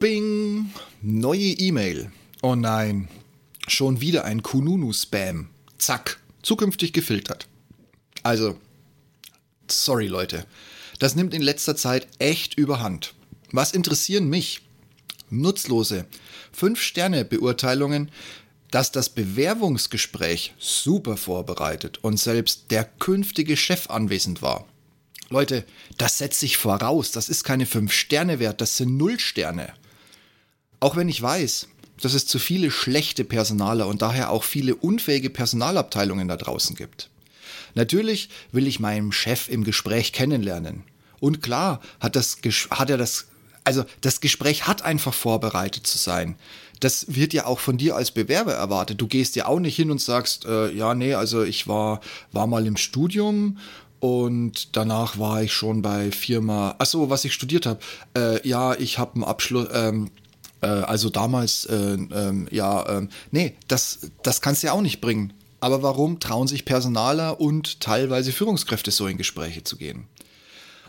Bing, neue E-Mail. Oh nein, schon wieder ein Kununu-Spam. Zack, zukünftig gefiltert. Also, sorry Leute, das nimmt in letzter Zeit echt überhand. Was interessieren mich? Nutzlose 5-Sterne-Beurteilungen, dass das Bewerbungsgespräch super vorbereitet und selbst der künftige Chef anwesend war. Leute, das setzt sich voraus. Das ist keine 5 Sterne wert, das sind 0 Sterne. Auch wenn ich weiß, dass es zu viele schlechte Personaler und daher auch viele unfähige Personalabteilungen da draußen gibt. Natürlich will ich meinen Chef im Gespräch kennenlernen. Und klar hat, das, hat er das, also das Gespräch hat einfach vorbereitet zu sein. Das wird ja auch von dir als Bewerber erwartet. Du gehst ja auch nicht hin und sagst, äh, ja, nee, also ich war, war mal im Studium und danach war ich schon bei Firma, ach so, was ich studiert habe. Äh, ja, ich habe einen Abschluss, ähm, äh, also damals, äh, ähm, ja, ähm, nee, das, das kannst du ja auch nicht bringen. Aber warum trauen sich Personaler und teilweise Führungskräfte so in Gespräche zu gehen?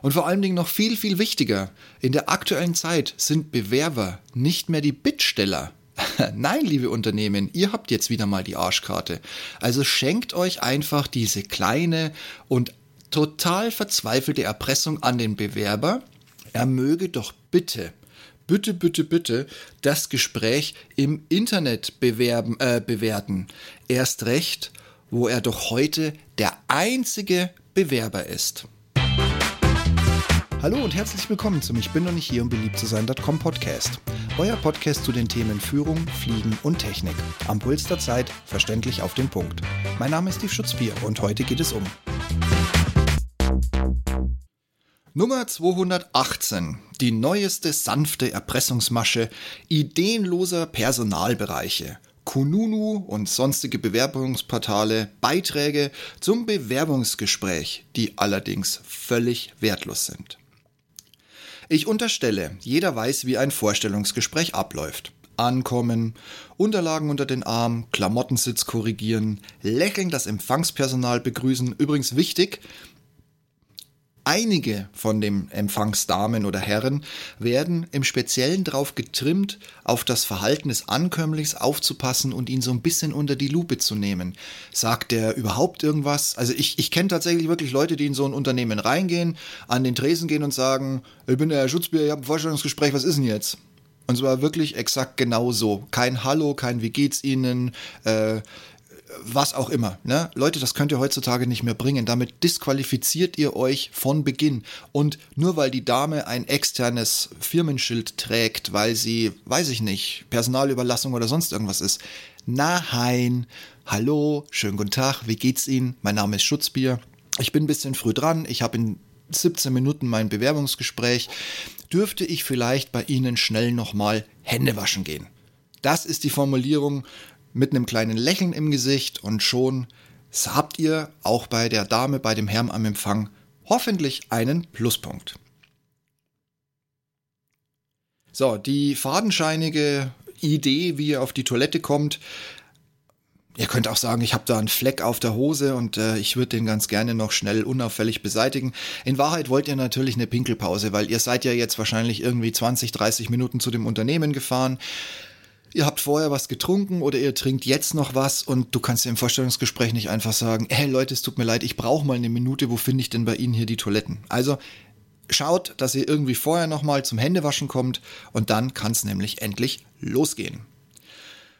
Und vor allen Dingen noch viel, viel wichtiger, in der aktuellen Zeit sind Bewerber nicht mehr die Bittsteller. Nein, liebe Unternehmen, ihr habt jetzt wieder mal die Arschkarte. Also schenkt euch einfach diese kleine und total verzweifelte Erpressung an den Bewerber. Er möge doch bitte bitte, bitte, bitte das Gespräch im Internet bewerben, äh, bewerten. Erst recht, wo er doch heute der einzige Bewerber ist. Hallo und herzlich willkommen zum Ich bin noch nicht hier, um beliebt zu sein.com Podcast. Euer Podcast zu den Themen Führung, Fliegen und Technik. Am Puls der Zeit, verständlich auf den Punkt. Mein Name ist Steve Schutzbier und heute geht es um Nummer 218. Die neueste sanfte Erpressungsmasche ideenloser Personalbereiche. Kununu und sonstige Bewerbungsportale Beiträge zum Bewerbungsgespräch, die allerdings völlig wertlos sind. Ich unterstelle, jeder weiß, wie ein Vorstellungsgespräch abläuft. Ankommen, Unterlagen unter den Arm, Klamottensitz korrigieren, lächeln das Empfangspersonal begrüßen. Übrigens wichtig, Einige von den Empfangsdamen oder Herren werden im Speziellen darauf getrimmt, auf das Verhalten des Ankömmlings aufzupassen und ihn so ein bisschen unter die Lupe zu nehmen. Sagt er überhaupt irgendwas? Also ich, ich kenne tatsächlich wirklich Leute, die in so ein Unternehmen reingehen, an den Tresen gehen und sagen, ich bin der Herr Schutzbier, ich habe ein Vorstellungsgespräch, was ist denn jetzt? Und zwar wirklich exakt genau so. Kein Hallo, kein Wie geht's Ihnen, äh, was auch immer. Ne? Leute, das könnt ihr heutzutage nicht mehr bringen. Damit disqualifiziert ihr euch von Beginn. Und nur weil die Dame ein externes Firmenschild trägt, weil sie, weiß ich nicht, Personalüberlassung oder sonst irgendwas ist. Nein. Hallo, schönen guten Tag, wie geht's Ihnen? Mein Name ist Schutzbier. Ich bin ein bisschen früh dran. Ich habe in 17 Minuten mein Bewerbungsgespräch. Dürfte ich vielleicht bei Ihnen schnell nochmal Hände waschen gehen? Das ist die Formulierung, mit einem kleinen Lächeln im Gesicht und schon habt ihr auch bei der Dame, bei dem Herrn am Empfang hoffentlich einen Pluspunkt. So, die fadenscheinige Idee, wie ihr auf die Toilette kommt, Ihr könnt auch sagen, ich habe da einen Fleck auf der Hose und äh, ich würde den ganz gerne noch schnell unauffällig beseitigen. In Wahrheit wollt ihr natürlich eine Pinkelpause, weil ihr seid ja jetzt wahrscheinlich irgendwie 20, 30 Minuten zu dem Unternehmen gefahren ihr habt vorher was getrunken oder ihr trinkt jetzt noch was und du kannst im Vorstellungsgespräch nicht einfach sagen, hey Leute, es tut mir leid, ich brauche mal eine Minute, wo finde ich denn bei Ihnen hier die Toiletten? Also schaut, dass ihr irgendwie vorher nochmal zum Händewaschen kommt und dann kann es nämlich endlich losgehen.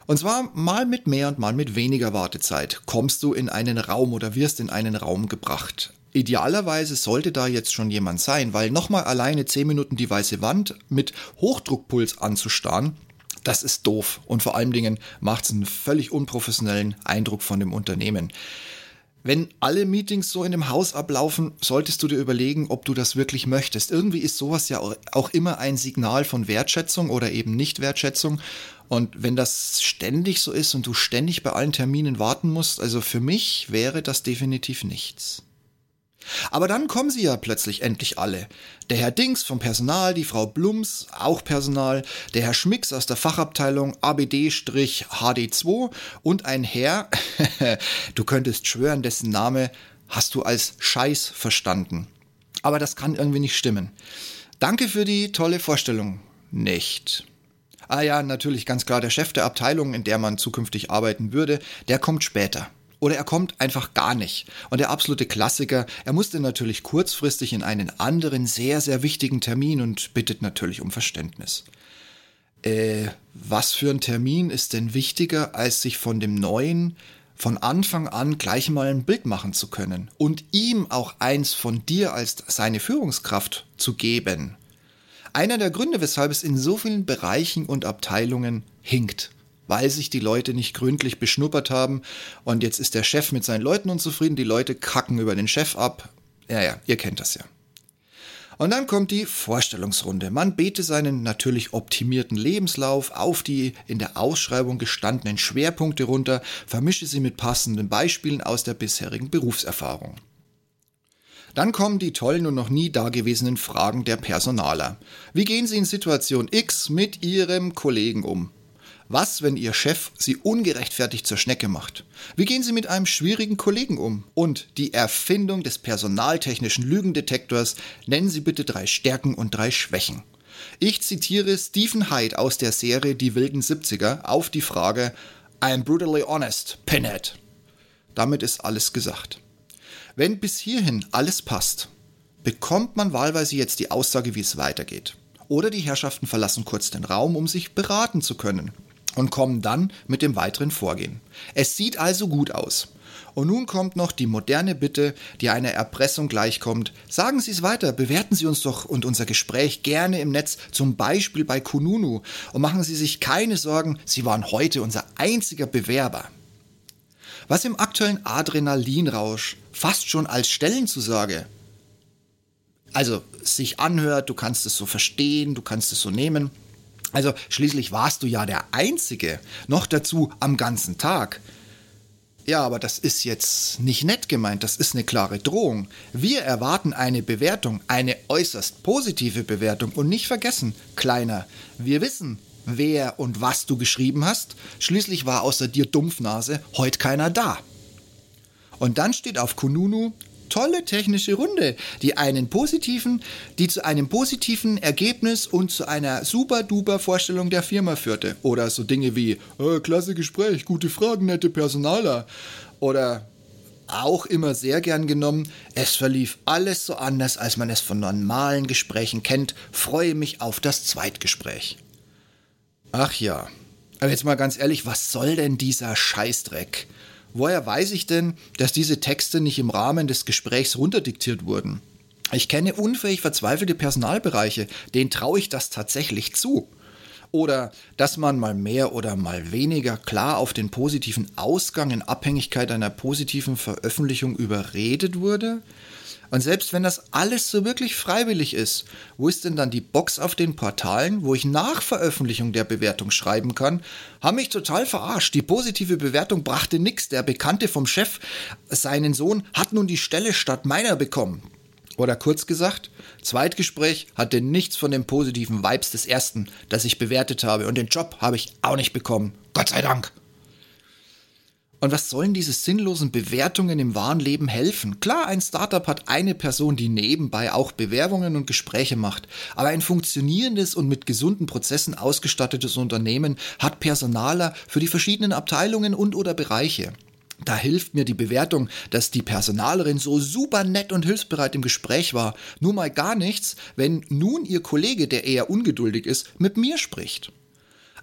Und zwar mal mit mehr und mal mit weniger Wartezeit kommst du in einen Raum oder wirst in einen Raum gebracht. Idealerweise sollte da jetzt schon jemand sein, weil nochmal alleine 10 Minuten die weiße Wand mit Hochdruckpuls anzustarren, das ist doof und vor allen Dingen macht es einen völlig unprofessionellen Eindruck von dem Unternehmen. Wenn alle Meetings so in dem Haus ablaufen, solltest du dir überlegen, ob du das wirklich möchtest. Irgendwie ist sowas ja auch immer ein Signal von Wertschätzung oder eben Nicht-Wertschätzung. Und wenn das ständig so ist und du ständig bei allen Terminen warten musst, also für mich wäre das definitiv nichts. Aber dann kommen sie ja plötzlich endlich alle. Der Herr Dings vom Personal, die Frau Blums, auch Personal, der Herr Schmicks aus der Fachabteilung ABD-HD2 und ein Herr, du könntest schwören, dessen Name hast du als Scheiß verstanden. Aber das kann irgendwie nicht stimmen. Danke für die tolle Vorstellung. Nicht. Ah ja, natürlich ganz klar, der Chef der Abteilung, in der man zukünftig arbeiten würde, der kommt später. Oder er kommt einfach gar nicht. Und der absolute Klassiker, er musste natürlich kurzfristig in einen anderen, sehr, sehr wichtigen Termin und bittet natürlich um Verständnis. Äh, was für ein Termin ist denn wichtiger, als sich von dem neuen, von Anfang an gleich mal ein Bild machen zu können und ihm auch eins von dir als seine Führungskraft zu geben? Einer der Gründe, weshalb es in so vielen Bereichen und Abteilungen hinkt weil sich die Leute nicht gründlich beschnuppert haben. Und jetzt ist der Chef mit seinen Leuten unzufrieden, die Leute kacken über den Chef ab. Ja, ja, ihr kennt das ja. Und dann kommt die Vorstellungsrunde. Man bete seinen natürlich optimierten Lebenslauf auf die in der Ausschreibung gestandenen Schwerpunkte runter, vermische sie mit passenden Beispielen aus der bisherigen Berufserfahrung. Dann kommen die tollen und noch nie dagewesenen Fragen der Personaler. Wie gehen Sie in Situation X mit Ihrem Kollegen um? Was, wenn Ihr Chef Sie ungerechtfertigt zur Schnecke macht? Wie gehen Sie mit einem schwierigen Kollegen um? Und die Erfindung des personaltechnischen Lügendetektors nennen Sie bitte drei Stärken und drei Schwächen. Ich zitiere Stephen Hyde aus der Serie Die wilden 70er auf die Frage I'm brutally honest, Pinhead. Damit ist alles gesagt. Wenn bis hierhin alles passt, bekommt man wahlweise jetzt die Aussage, wie es weitergeht. Oder die Herrschaften verlassen kurz den Raum, um sich beraten zu können und kommen dann mit dem weiteren Vorgehen. Es sieht also gut aus. Und nun kommt noch die moderne Bitte, die einer Erpressung gleichkommt. Sagen Sie es weiter, bewerten Sie uns doch und unser Gespräch gerne im Netz, zum Beispiel bei Kununu. Und machen Sie sich keine Sorgen, Sie waren heute unser einziger Bewerber. Was im aktuellen Adrenalinrausch fast schon als Stellenzusage, also sich anhört, du kannst es so verstehen, du kannst es so nehmen, also schließlich warst du ja der Einzige, noch dazu am ganzen Tag. Ja, aber das ist jetzt nicht nett gemeint, das ist eine klare Drohung. Wir erwarten eine Bewertung, eine äußerst positive Bewertung und nicht vergessen, Kleiner, wir wissen, wer und was du geschrieben hast. Schließlich war außer dir Dumpfnase heute keiner da. Und dann steht auf Kununu tolle technische Runde, die einen positiven, die zu einem positiven Ergebnis und zu einer super duper Vorstellung der Firma führte. Oder so Dinge wie, äh, klasse Gespräch, gute Fragen, nette Personaler. Oder auch immer sehr gern genommen, es verlief alles so anders, als man es von normalen Gesprächen kennt, freue mich auf das Zweitgespräch. Ach ja, aber jetzt mal ganz ehrlich, was soll denn dieser Scheißdreck? Woher weiß ich denn, dass diese Texte nicht im Rahmen des Gesprächs runterdiktiert wurden? Ich kenne unfähig verzweifelte Personalbereiche, denen traue ich das tatsächlich zu. Oder dass man mal mehr oder mal weniger klar auf den positiven Ausgang in Abhängigkeit einer positiven Veröffentlichung überredet wurde? Und selbst wenn das alles so wirklich freiwillig ist, wo ist denn dann die Box auf den Portalen, wo ich nach Veröffentlichung der Bewertung schreiben kann? Haben mich total verarscht. Die positive Bewertung brachte nix. Der Bekannte vom Chef, seinen Sohn, hat nun die Stelle statt meiner bekommen. Oder kurz gesagt, Zweitgespräch hatte nichts von den positiven Vibes des ersten, das ich bewertet habe. Und den Job habe ich auch nicht bekommen. Gott sei Dank. Und was sollen diese sinnlosen Bewertungen im wahren Leben helfen? Klar, ein Startup hat eine Person, die nebenbei auch Bewerbungen und Gespräche macht. Aber ein funktionierendes und mit gesunden Prozessen ausgestattetes Unternehmen hat Personaler für die verschiedenen Abteilungen und oder Bereiche. Da hilft mir die Bewertung, dass die Personalerin so super nett und hilfsbereit im Gespräch war, nur mal gar nichts, wenn nun ihr Kollege, der eher ungeduldig ist, mit mir spricht.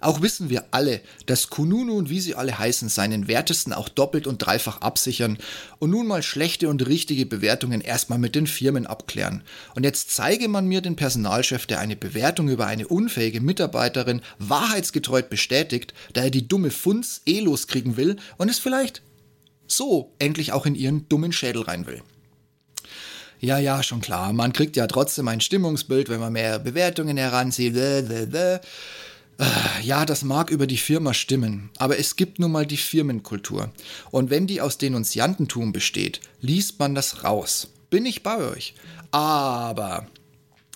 Auch wissen wir alle, dass Kununu und wie sie alle heißen seinen Wertesten auch doppelt und dreifach absichern und nun mal schlechte und richtige Bewertungen erstmal mit den Firmen abklären. Und jetzt zeige man mir den Personalchef, der eine Bewertung über eine unfähige Mitarbeiterin wahrheitsgetreu bestätigt, da er die dumme Funz eh loskriegen will und es vielleicht so endlich auch in ihren dummen Schädel rein will. Ja, ja, schon klar. Man kriegt ja trotzdem ein Stimmungsbild, wenn man mehr Bewertungen heranzieht. Äh, ja, das mag über die Firma stimmen, aber es gibt nun mal die Firmenkultur. Und wenn die aus Denunziantentum besteht, liest man das raus. Bin ich bei euch. Aber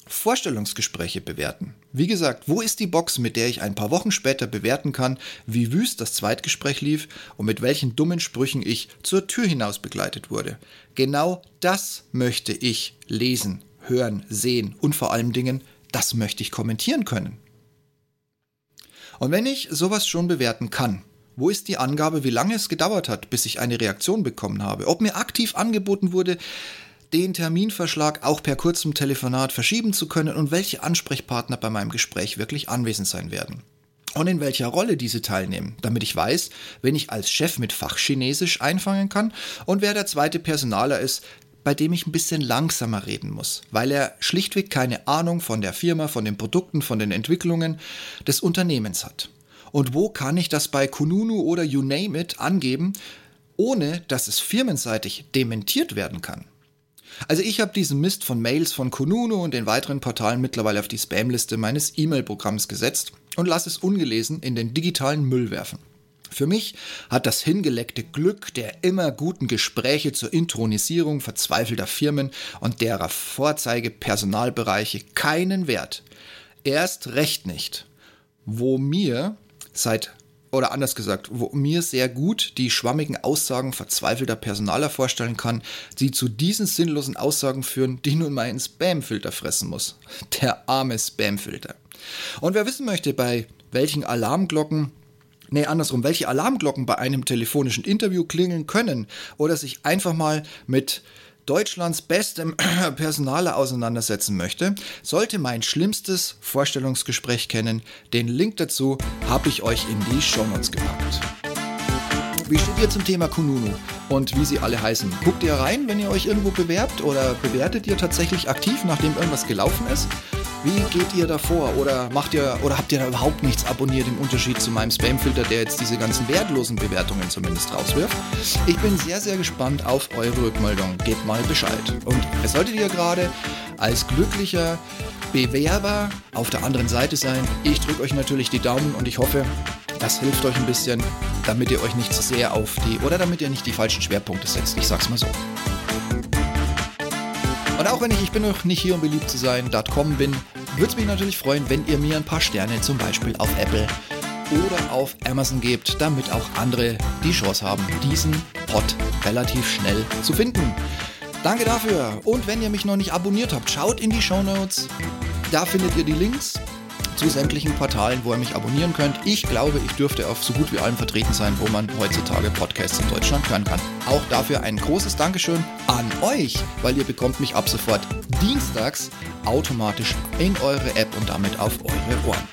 Vorstellungsgespräche bewerten. Wie gesagt, wo ist die Box, mit der ich ein paar Wochen später bewerten kann, wie wüst das Zweitgespräch lief und mit welchen dummen Sprüchen ich zur Tür hinaus begleitet wurde? Genau das möchte ich lesen, hören, sehen und vor allen Dingen, das möchte ich kommentieren können. Und wenn ich sowas schon bewerten kann, wo ist die Angabe, wie lange es gedauert hat, bis ich eine Reaktion bekommen habe? Ob mir aktiv angeboten wurde, den Terminverschlag auch per kurzem Telefonat verschieben zu können und welche Ansprechpartner bei meinem Gespräch wirklich anwesend sein werden? Und in welcher Rolle diese teilnehmen, damit ich weiß, wenn ich als Chef mit Fachchinesisch einfangen kann und wer der zweite Personaler ist, bei dem ich ein bisschen langsamer reden muss, weil er schlichtweg keine Ahnung von der Firma, von den Produkten, von den Entwicklungen des Unternehmens hat. Und wo kann ich das bei Kununu oder You Name It angeben, ohne dass es firmenseitig dementiert werden kann? Also ich habe diesen Mist von Mails von Kununu und den weiteren Portalen mittlerweile auf die Spamliste meines E-Mail-Programms gesetzt und lasse es ungelesen in den digitalen Müll werfen. Für mich hat das hingeleckte Glück der immer guten Gespräche zur Intronisierung verzweifelter Firmen und derer Vorzeigepersonalbereiche keinen Wert. Erst recht nicht, wo mir seit oder anders gesagt, wo mir sehr gut die schwammigen Aussagen verzweifelter Personaler vorstellen kann, die zu diesen sinnlosen Aussagen führen, die nun meinen Spamfilter fressen muss. Der arme Spamfilter. Und wer wissen möchte, bei welchen Alarmglocken nee, andersrum, welche Alarmglocken bei einem telefonischen Interview klingeln können oder sich einfach mal mit Deutschlands bestem Personaler auseinandersetzen möchte, sollte mein schlimmstes Vorstellungsgespräch kennen. Den Link dazu habe ich euch in die Shownotes gepackt. Wie steht ihr zum Thema Kununu und wie sie alle heißen? Guckt ihr rein, wenn ihr euch irgendwo bewerbt oder bewertet ihr tatsächlich aktiv, nachdem irgendwas gelaufen ist? Wie geht ihr da vor? Oder macht ihr oder habt ihr da überhaupt nichts abonniert im Unterschied zu meinem Spamfilter, der jetzt diese ganzen wertlosen Bewertungen zumindest rauswirft? Ich bin sehr, sehr gespannt auf eure Rückmeldung. Gebt mal Bescheid. Und solltet ihr gerade als glücklicher Bewerber auf der anderen Seite sein, ich drücke euch natürlich die Daumen und ich hoffe, das hilft euch ein bisschen, damit ihr euch nicht zu sehr auf die oder damit ihr nicht die falschen Schwerpunkte setzt. Ich sag's mal so. Und auch wenn ich, ich bin noch nicht hier, um beliebt zu sein.com bin, würde es mich natürlich freuen, wenn ihr mir ein paar Sterne zum Beispiel auf Apple oder auf Amazon gebt, damit auch andere die Chance haben, diesen Pod relativ schnell zu finden. Danke dafür. Und wenn ihr mich noch nicht abonniert habt, schaut in die Show Notes. Da findet ihr die Links zu sämtlichen Portalen, wo ihr mich abonnieren könnt. Ich glaube, ich dürfte auf so gut wie allen vertreten sein, wo man heutzutage Podcasts in Deutschland hören kann. Auch dafür ein großes Dankeschön an euch, weil ihr bekommt mich ab sofort dienstags automatisch in eure App und damit auf eure Ohren.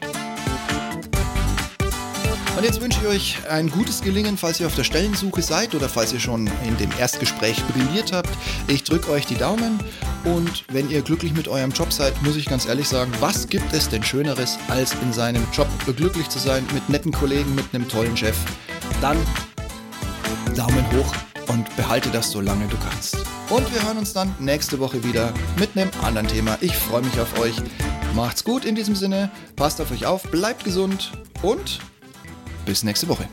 Und jetzt wünsche ich euch ein gutes Gelingen, falls ihr auf der Stellensuche seid oder falls ihr schon in dem Erstgespräch brilliert habt. Ich drücke euch die Daumen und wenn ihr glücklich mit eurem Job seid, muss ich ganz ehrlich sagen, was gibt es denn Schöneres, als in seinem Job glücklich zu sein, mit netten Kollegen, mit einem tollen Chef? Dann Daumen hoch und behalte das so lange du kannst. Und wir hören uns dann nächste Woche wieder mit einem anderen Thema. Ich freue mich auf euch. Macht's gut in diesem Sinne, passt auf euch auf, bleibt gesund und bis nächste Woche.